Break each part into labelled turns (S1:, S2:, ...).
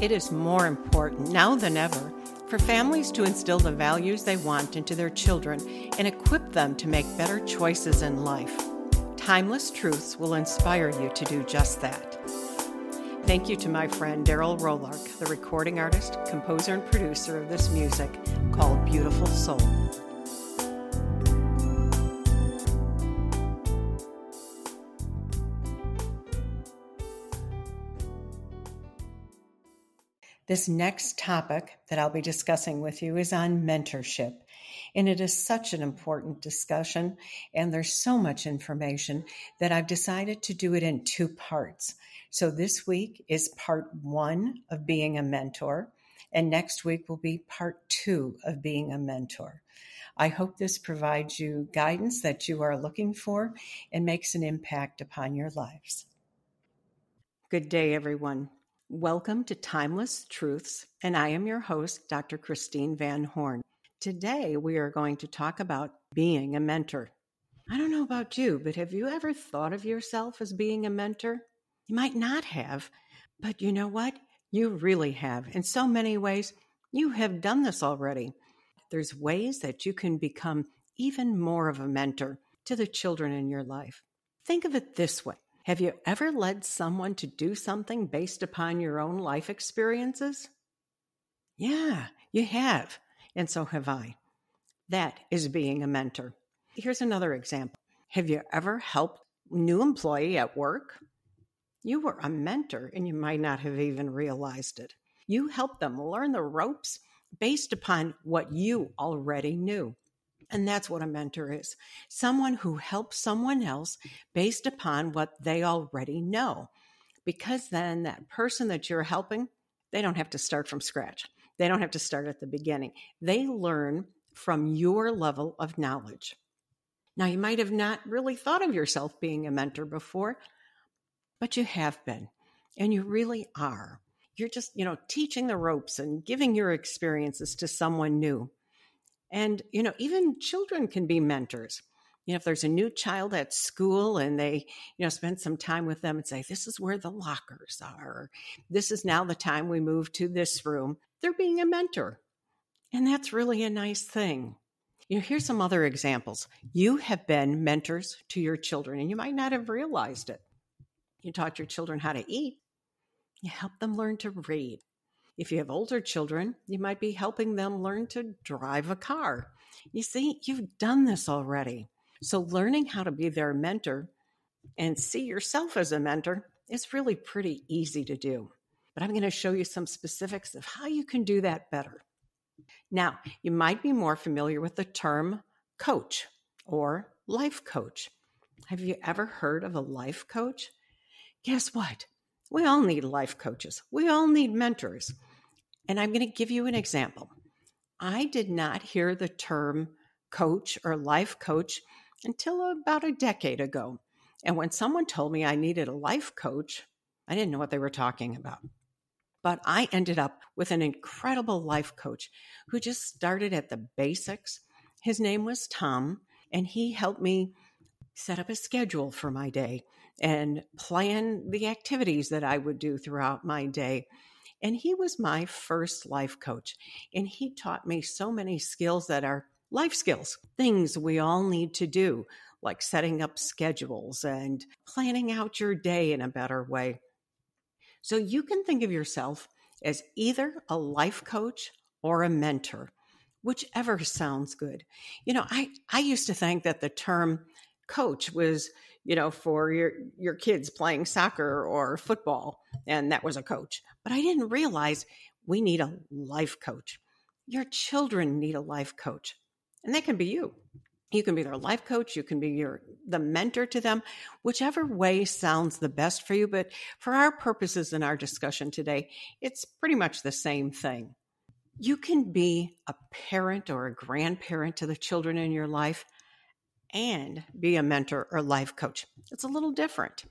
S1: It is more important now than ever for families to instill the values they want into their children and equip them to make better choices in life. Timeless Truths will inspire you to do just that. Thank you to my friend Daryl Rolark, the recording artist, composer, and producer of this music called Beautiful Soul. This next topic that I'll be discussing with you is on mentorship. And it is such an important discussion, and there's so much information that I've decided to do it in two parts. So this week is part one of being a mentor, and next week will be part two of being a mentor. I hope this provides you guidance that you are looking for and makes an impact upon your lives. Good day, everyone. Welcome to Timeless Truths, and I am your host, Dr. Christine Van Horn. Today, we are going to talk about being a mentor. I don't know about you, but have you ever thought of yourself as being a mentor? You might not have, but you know what? You really have. In so many ways, you have done this already. There's ways that you can become even more of a mentor to the children in your life. Think of it this way have you ever led someone to do something based upon your own life experiences? Yeah, you have. And so have I. That is being a mentor. Here's another example. Have you ever helped new employee at work? You were a mentor and you might not have even realized it. You helped them learn the ropes based upon what you already knew. And that's what a mentor is someone who helps someone else based upon what they already know. Because then that person that you're helping, they don't have to start from scratch. They don't have to start at the beginning. They learn from your level of knowledge. Now, you might have not really thought of yourself being a mentor before, but you have been, and you really are. You're just, you know, teaching the ropes and giving your experiences to someone new. And, you know, even children can be mentors. You know, if there's a new child at school and they, you know, spend some time with them and say, this is where the lockers are. This is now the time we move to this room. They're being a mentor. And that's really a nice thing. You know, here's some other examples. You have been mentors to your children and you might not have realized it. You taught your children how to eat. You helped them learn to read. If you have older children, you might be helping them learn to drive a car. You see, you've done this already. So, learning how to be their mentor and see yourself as a mentor is really pretty easy to do. But I'm going to show you some specifics of how you can do that better. Now, you might be more familiar with the term coach or life coach. Have you ever heard of a life coach? Guess what? We all need life coaches. We all need mentors. And I'm going to give you an example. I did not hear the term coach or life coach until about a decade ago. And when someone told me I needed a life coach, I didn't know what they were talking about. But I ended up with an incredible life coach who just started at the basics. His name was Tom, and he helped me set up a schedule for my day and plan the activities that I would do throughout my day and he was my first life coach. And he taught me so many skills that are life skills, things we all need to do, like setting up schedules and planning out your day in a better way. So you can think of yourself as either a life coach or a mentor, whichever sounds good. You know, I, I used to think that the term coach was you know, for your your kids playing soccer or football, and that was a coach. But I didn't realize we need a life coach. Your children need a life coach, and that can be you. You can be their life coach. You can be your the mentor to them, whichever way sounds the best for you. But for our purposes in our discussion today, it's pretty much the same thing. You can be a parent or a grandparent to the children in your life and be a mentor or life coach. It's a little different.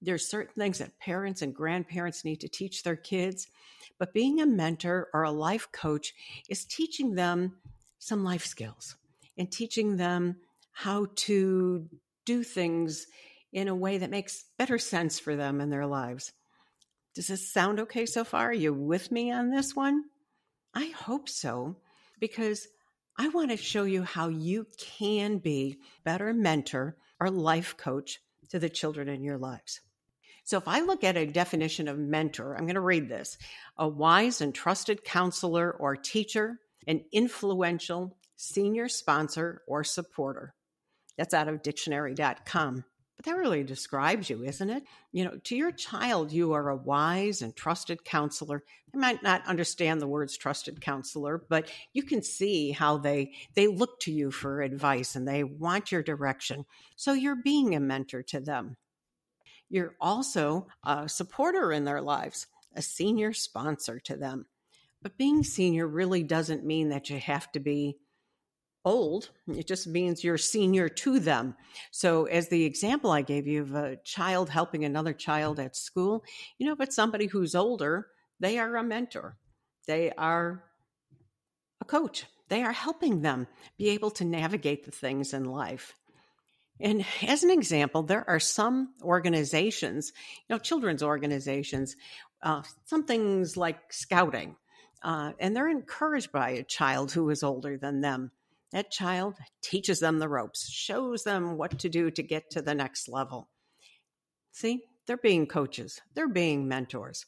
S1: There's certain things that parents and grandparents need to teach their kids, but being a mentor or a life coach is teaching them some life skills and teaching them how to do things in a way that makes better sense for them in their lives. Does this sound okay so far? Are you with me on this one? I hope so, because I want to show you how you can be better mentor or life coach to the children in your lives. So if I look at a definition of mentor, I'm going to read this a wise and trusted counselor or teacher, an influential senior sponsor or supporter. That's out of dictionary.com. That really describes you, isn't it? You know, to your child, you are a wise and trusted counselor. They might not understand the words trusted counselor, but you can see how they they look to you for advice and they want your direction. So you're being a mentor to them. You're also a supporter in their lives, a senior sponsor to them. But being senior really doesn't mean that you have to be old. It just means you're senior to them. So, as the example I gave you of a child helping another child at school, you know, it's somebody who's older, they are a mentor, they are a coach, they are helping them be able to navigate the things in life. And as an example, there are some organizations, you know, children's organizations, uh, some things like scouting, uh, and they're encouraged by a child who is older than them. That child teaches them the ropes, shows them what to do to get to the next level. See, they're being coaches, they're being mentors.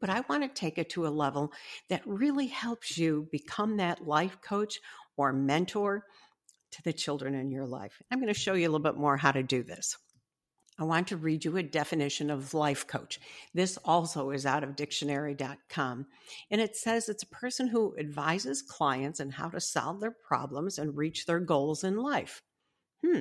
S1: But I want to take it to a level that really helps you become that life coach or mentor to the children in your life. I'm going to show you a little bit more how to do this. I want to read you a definition of life coach. This also is out of dictionary.com. And it says it's a person who advises clients on how to solve their problems and reach their goals in life. Hmm.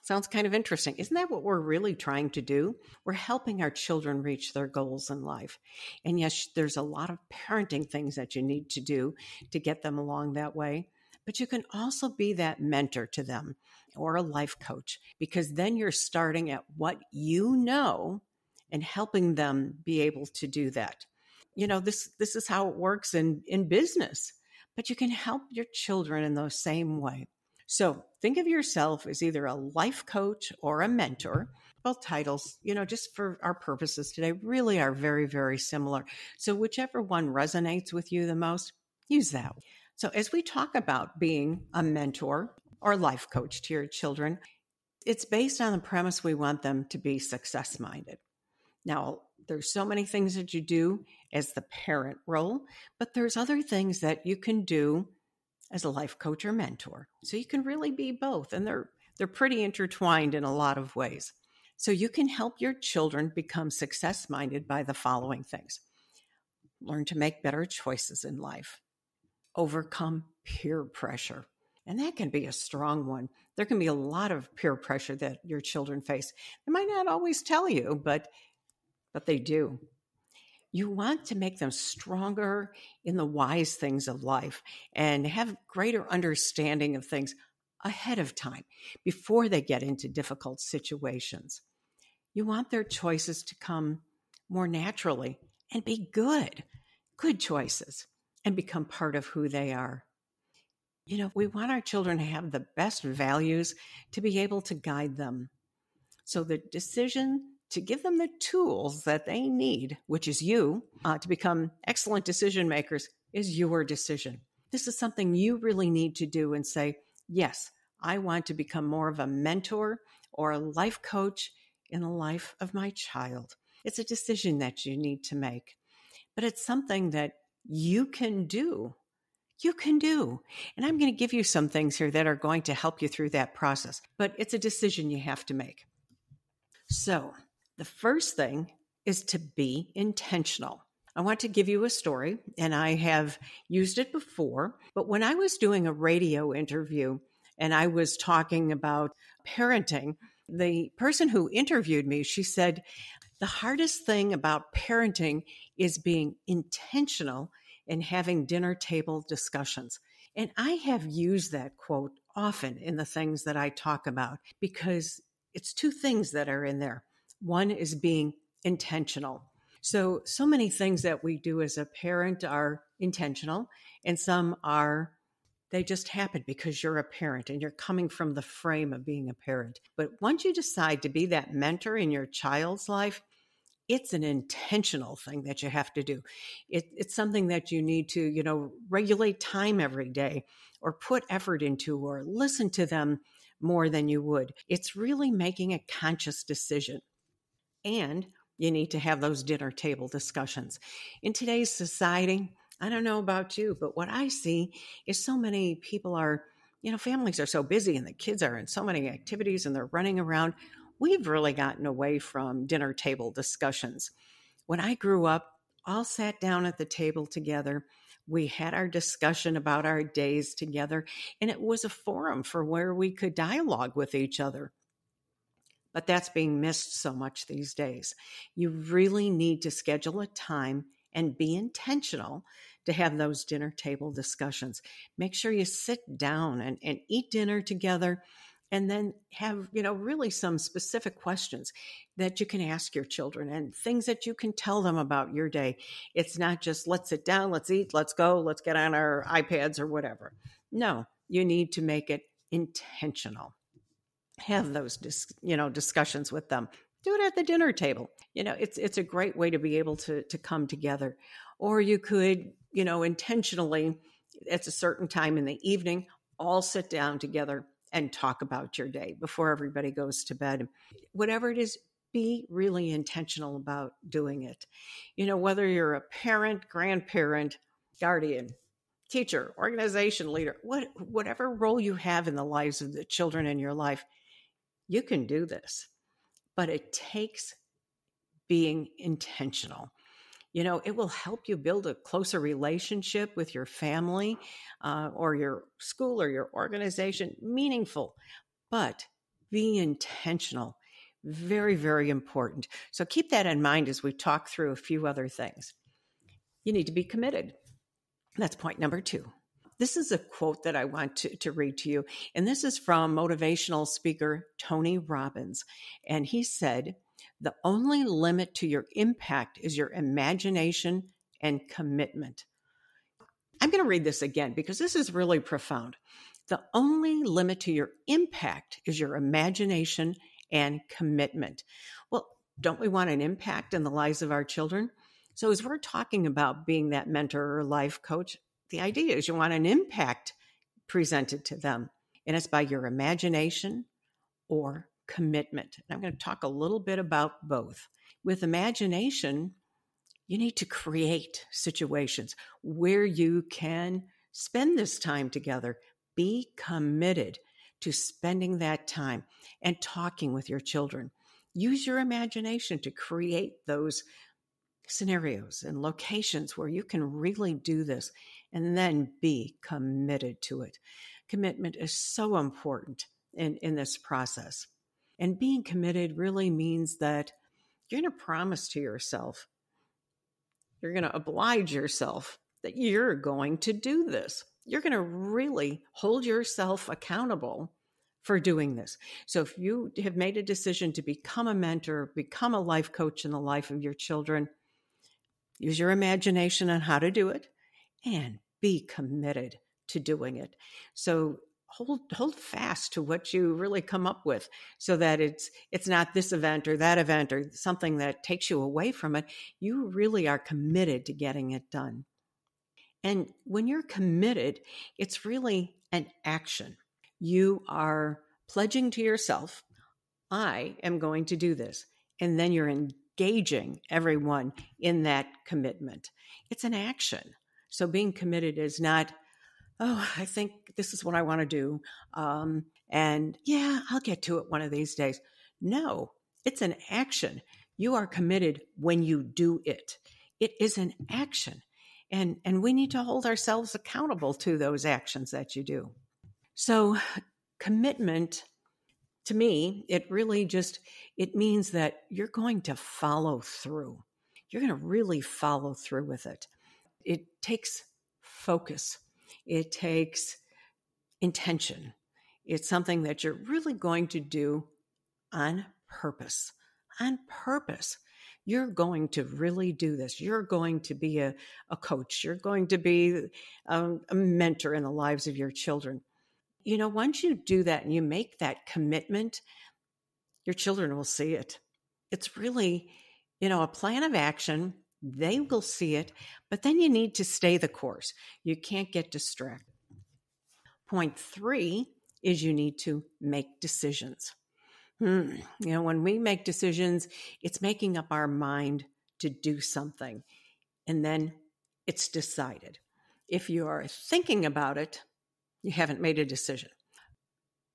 S1: Sounds kind of interesting. Isn't that what we're really trying to do? We're helping our children reach their goals in life. And yes, there's a lot of parenting things that you need to do to get them along that way but you can also be that mentor to them or a life coach because then you're starting at what you know and helping them be able to do that. You know, this this is how it works in in business, but you can help your children in the same way. So, think of yourself as either a life coach or a mentor. Both titles, you know, just for our purposes today, really are very, very similar. So, whichever one resonates with you the most, use that. So, as we talk about being a mentor or life coach to your children, it's based on the premise we want them to be success minded. Now, there's so many things that you do as the parent role, but there's other things that you can do as a life coach or mentor. So you can really be both and they're they're pretty intertwined in a lot of ways. So you can help your children become success minded by the following things. Learn to make better choices in life overcome peer pressure. And that can be a strong one. There can be a lot of peer pressure that your children face. They might not always tell you, but but they do. You want to make them stronger in the wise things of life and have greater understanding of things ahead of time before they get into difficult situations. You want their choices to come more naturally and be good, good choices and become part of who they are. You know, we want our children to have the best values to be able to guide them. So the decision to give them the tools that they need, which is you, uh, to become excellent decision makers, is your decision. This is something you really need to do and say, yes, I want to become more of a mentor or a life coach in the life of my child. It's a decision that you need to make, but it's something that you can do. You can do. And I'm going to give you some things here that are going to help you through that process, but it's a decision you have to make. So, the first thing is to be intentional. I want to give you a story, and I have used it before, but when I was doing a radio interview and I was talking about parenting, the person who interviewed me, she said, the hardest thing about parenting is being intentional and having dinner table discussions. And I have used that quote often in the things that I talk about because it's two things that are in there. One is being intentional. So, so many things that we do as a parent are intentional, and some are they just happen because you're a parent and you're coming from the frame of being a parent. But once you decide to be that mentor in your child's life, it's an intentional thing that you have to do. It, it's something that you need to, you know, regulate time every day or put effort into or listen to them more than you would. It's really making a conscious decision. And you need to have those dinner table discussions. In today's society, I don't know about you, but what I see is so many people are, you know, families are so busy and the kids are in so many activities and they're running around. We've really gotten away from dinner table discussions. When I grew up, all sat down at the table together. We had our discussion about our days together, and it was a forum for where we could dialogue with each other but that's being missed so much these days. You really need to schedule a time and be intentional to have those dinner table discussions. Make sure you sit down and, and eat dinner together and then have you know really some specific questions that you can ask your children and things that you can tell them about your day. It's not just let's sit down let's eat let's go let's get on our ipads or whatever. No you need to make it intentional. Have those dis, you know discussions with them. Do it at the dinner table. You know it's it's a great way to be able to to come together. Or you could you know intentionally at a certain time in the evening all sit down together and talk about your day before everybody goes to bed. Whatever it is be really intentional about doing it. You know whether you're a parent grandparent guardian teacher organization leader what whatever role you have in the lives of the children in your life you can do this, but it takes being intentional. You know, it will help you build a closer relationship with your family uh, or your school or your organization, meaningful, but be intentional. Very, very important. So keep that in mind as we talk through a few other things. You need to be committed. That's point number two. This is a quote that I want to, to read to you. And this is from motivational speaker Tony Robbins. And he said, The only limit to your impact is your imagination and commitment. I'm going to read this again because this is really profound. The only limit to your impact is your imagination and commitment. Well, don't we want an impact in the lives of our children? So, as we're talking about being that mentor or life coach, the idea is you want an impact presented to them, and it's by your imagination or commitment. And I'm going to talk a little bit about both. With imagination, you need to create situations where you can spend this time together. Be committed to spending that time and talking with your children. Use your imagination to create those scenarios and locations where you can really do this and then be committed to it. Commitment is so important in, in this process. And being committed really means that you're going to promise to yourself, you're going to oblige yourself that you're going to do this. You're going to really hold yourself accountable for doing this. So if you have made a decision to become a mentor, become a life coach in the life of your children, use your imagination on how to do it and be committed to doing it. So hold hold fast to what you really come up with so that it's it's not this event or that event or something that takes you away from it. You really are committed to getting it done. And when you're committed, it's really an action. You are pledging to yourself, I am going to do this. And then you're engaging everyone in that commitment. It's an action. So being committed is not, oh, I think this is what I want to do. Um, and yeah, I'll get to it one of these days. No, it's an action. You are committed when you do it. It is an action. And, and we need to hold ourselves accountable to those actions that you do. So commitment to me, it really just it means that you're going to follow through. You're going to really follow through with it it takes focus, it takes intention. It's something that you're really going to do on purpose. On purpose. You're going to really do this. You're going to be a, a coach. You're going to be a, a mentor in the lives of your children. You know, once you do that and you make that commitment, your children will see it. It's really you know, a plan of action. They will see it, but then you need to stay the course. You can't get distracted. Point three is you need to make decisions. Hmm. You know, when we make decisions, it's making up our mind to do something, and then it's decided. If you are thinking about it, you haven't made a decision.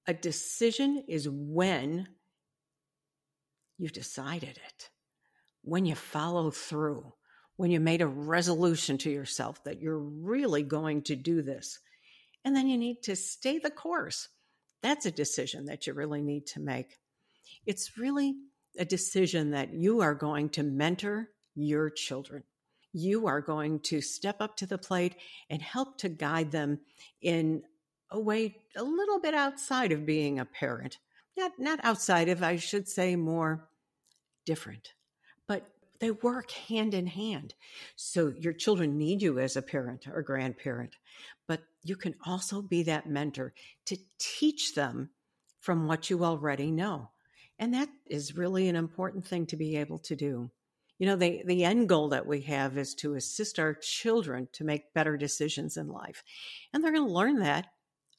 S1: A decision is when you've decided it, when you follow through, when you made a resolution to yourself that you're really going to do this. And then you need to stay the course. That's a decision that you really need to make. It's really a decision that you are going to mentor your children. You are going to step up to the plate and help to guide them in a way a little bit outside of being a parent. Not not outside of, I should say more different. They work hand in hand. So your children need you as a parent or grandparent, but you can also be that mentor to teach them from what you already know. And that is really an important thing to be able to do. You know, the, the end goal that we have is to assist our children to make better decisions in life. And they're going to learn that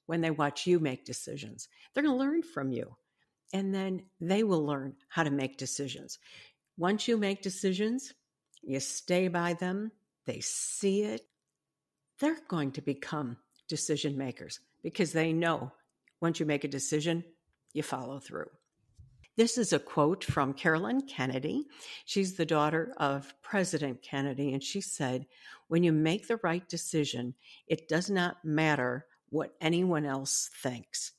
S1: when they watch you make decisions. They're going to learn from you. And then they will learn how to make decisions. Once you make decisions, you stay by them, they see it, they're going to become decision makers because they know once you make a decision, you follow through. This is a quote from Carolyn Kennedy. She's the daughter of President Kennedy, and she said, When you make the right decision, it does not matter what anyone else thinks.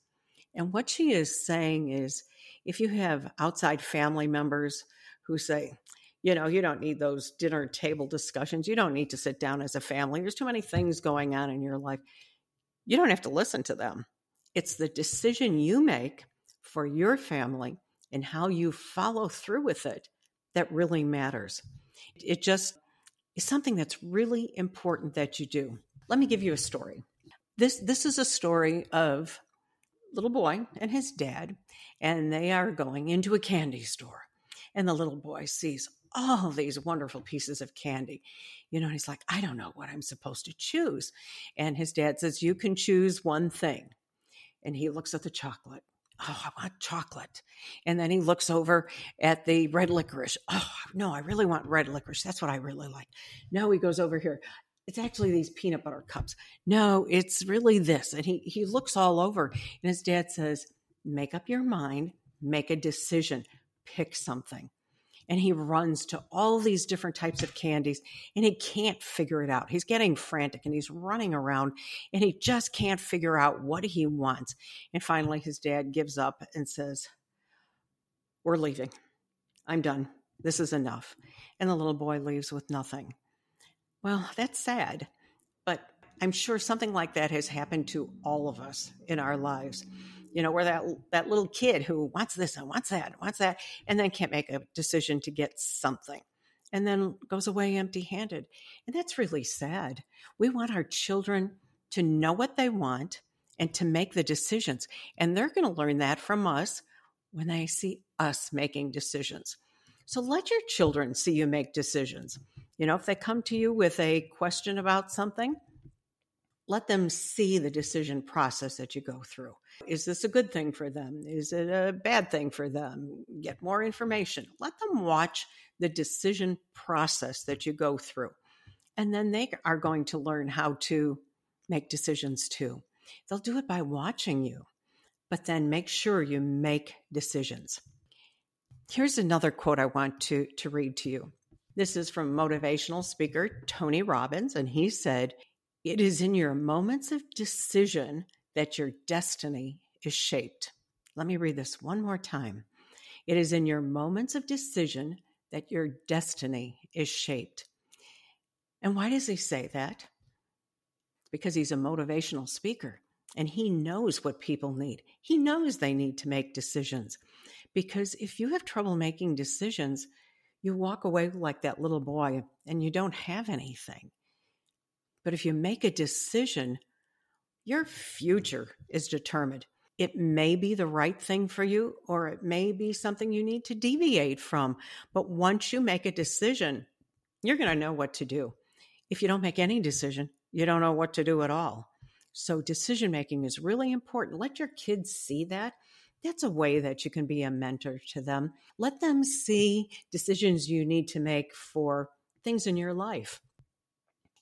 S1: And what she is saying is if you have outside family members who say, you know, you don't need those dinner table discussions. You don't need to sit down as a family. There's too many things going on in your life. You don't have to listen to them. It's the decision you make for your family and how you follow through with it that really matters. It just is something that's really important that you do. Let me give you a story. This this is a story of little boy and his dad and they are going into a candy store. And the little boy sees all these wonderful pieces of candy. You know, and he's like, I don't know what I'm supposed to choose. And his dad says, You can choose one thing. And he looks at the chocolate Oh, I want chocolate. And then he looks over at the red licorice. Oh, no, I really want red licorice. That's what I really like. No, he goes over here. It's actually these peanut butter cups. No, it's really this. And he, he looks all over. And his dad says, Make up your mind, make a decision, pick something and he runs to all these different types of candies and he can't figure it out. He's getting frantic and he's running around and he just can't figure out what he wants. And finally, his dad gives up and says, We're leaving. I'm done. This is enough. And the little boy leaves with nothing. Well, that's sad, but I'm sure something like that has happened to all of us in our lives you know, where that that little kid who wants this and wants that, and wants that, and then can't make a decision to get something, and then goes away empty-handed, and that's really sad. We want our children to know what they want and to make the decisions, and they're going to learn that from us when they see us making decisions. So let your children see you make decisions. You know, if they come to you with a question about something, let them see the decision process that you go through. Is this a good thing for them? Is it a bad thing for them? Get more information. Let them watch the decision process that you go through. And then they are going to learn how to make decisions too. They'll do it by watching you, but then make sure you make decisions. Here's another quote I want to, to read to you. This is from motivational speaker Tony Robbins, and he said, it is in your moments of decision that your destiny is shaped. Let me read this one more time. It is in your moments of decision that your destiny is shaped. And why does he say that? Because he's a motivational speaker and he knows what people need. He knows they need to make decisions. Because if you have trouble making decisions, you walk away like that little boy and you don't have anything. But if you make a decision, your future is determined. It may be the right thing for you, or it may be something you need to deviate from. But once you make a decision, you're going to know what to do. If you don't make any decision, you don't know what to do at all. So, decision making is really important. Let your kids see that. That's a way that you can be a mentor to them. Let them see decisions you need to make for things in your life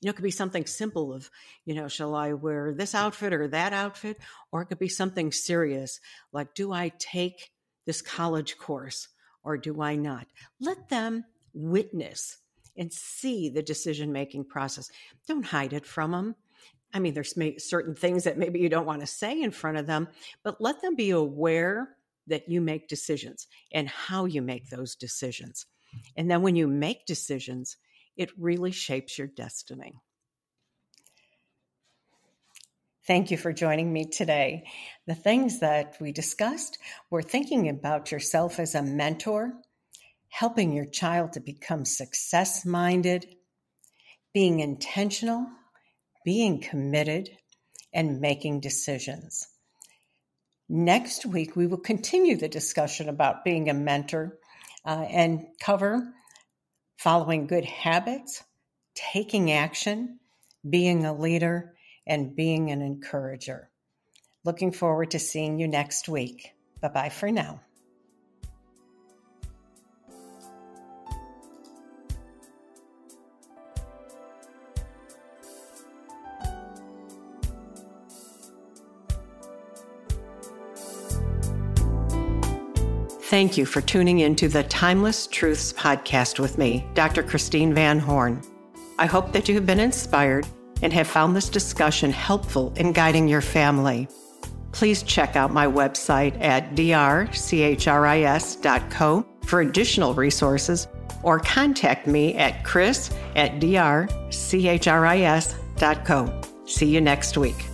S1: you know, it could be something simple of, you know, shall I wear this outfit or that outfit? Or it could be something serious like, do I take this college course or do I not? Let them witness and see the decision making process. Don't hide it from them. I mean, there's certain things that maybe you don't want to say in front of them, but let them be aware that you make decisions and how you make those decisions. And then when you make decisions, it really shapes your destiny. Thank you for joining me today. The things that we discussed were thinking about yourself as a mentor, helping your child to become success minded, being intentional, being committed, and making decisions. Next week, we will continue the discussion about being a mentor uh, and cover following good habits, taking action, being a leader, and being an encourager. Looking forward to seeing you next week. Bye bye for now. Thank you for tuning in to the Timeless Truths podcast with me, Dr. Christine Van Horn. I hope that you have been inspired and have found this discussion helpful in guiding your family. Please check out my website at drchris.co for additional resources or contact me at chris at drchris.co. See you next week.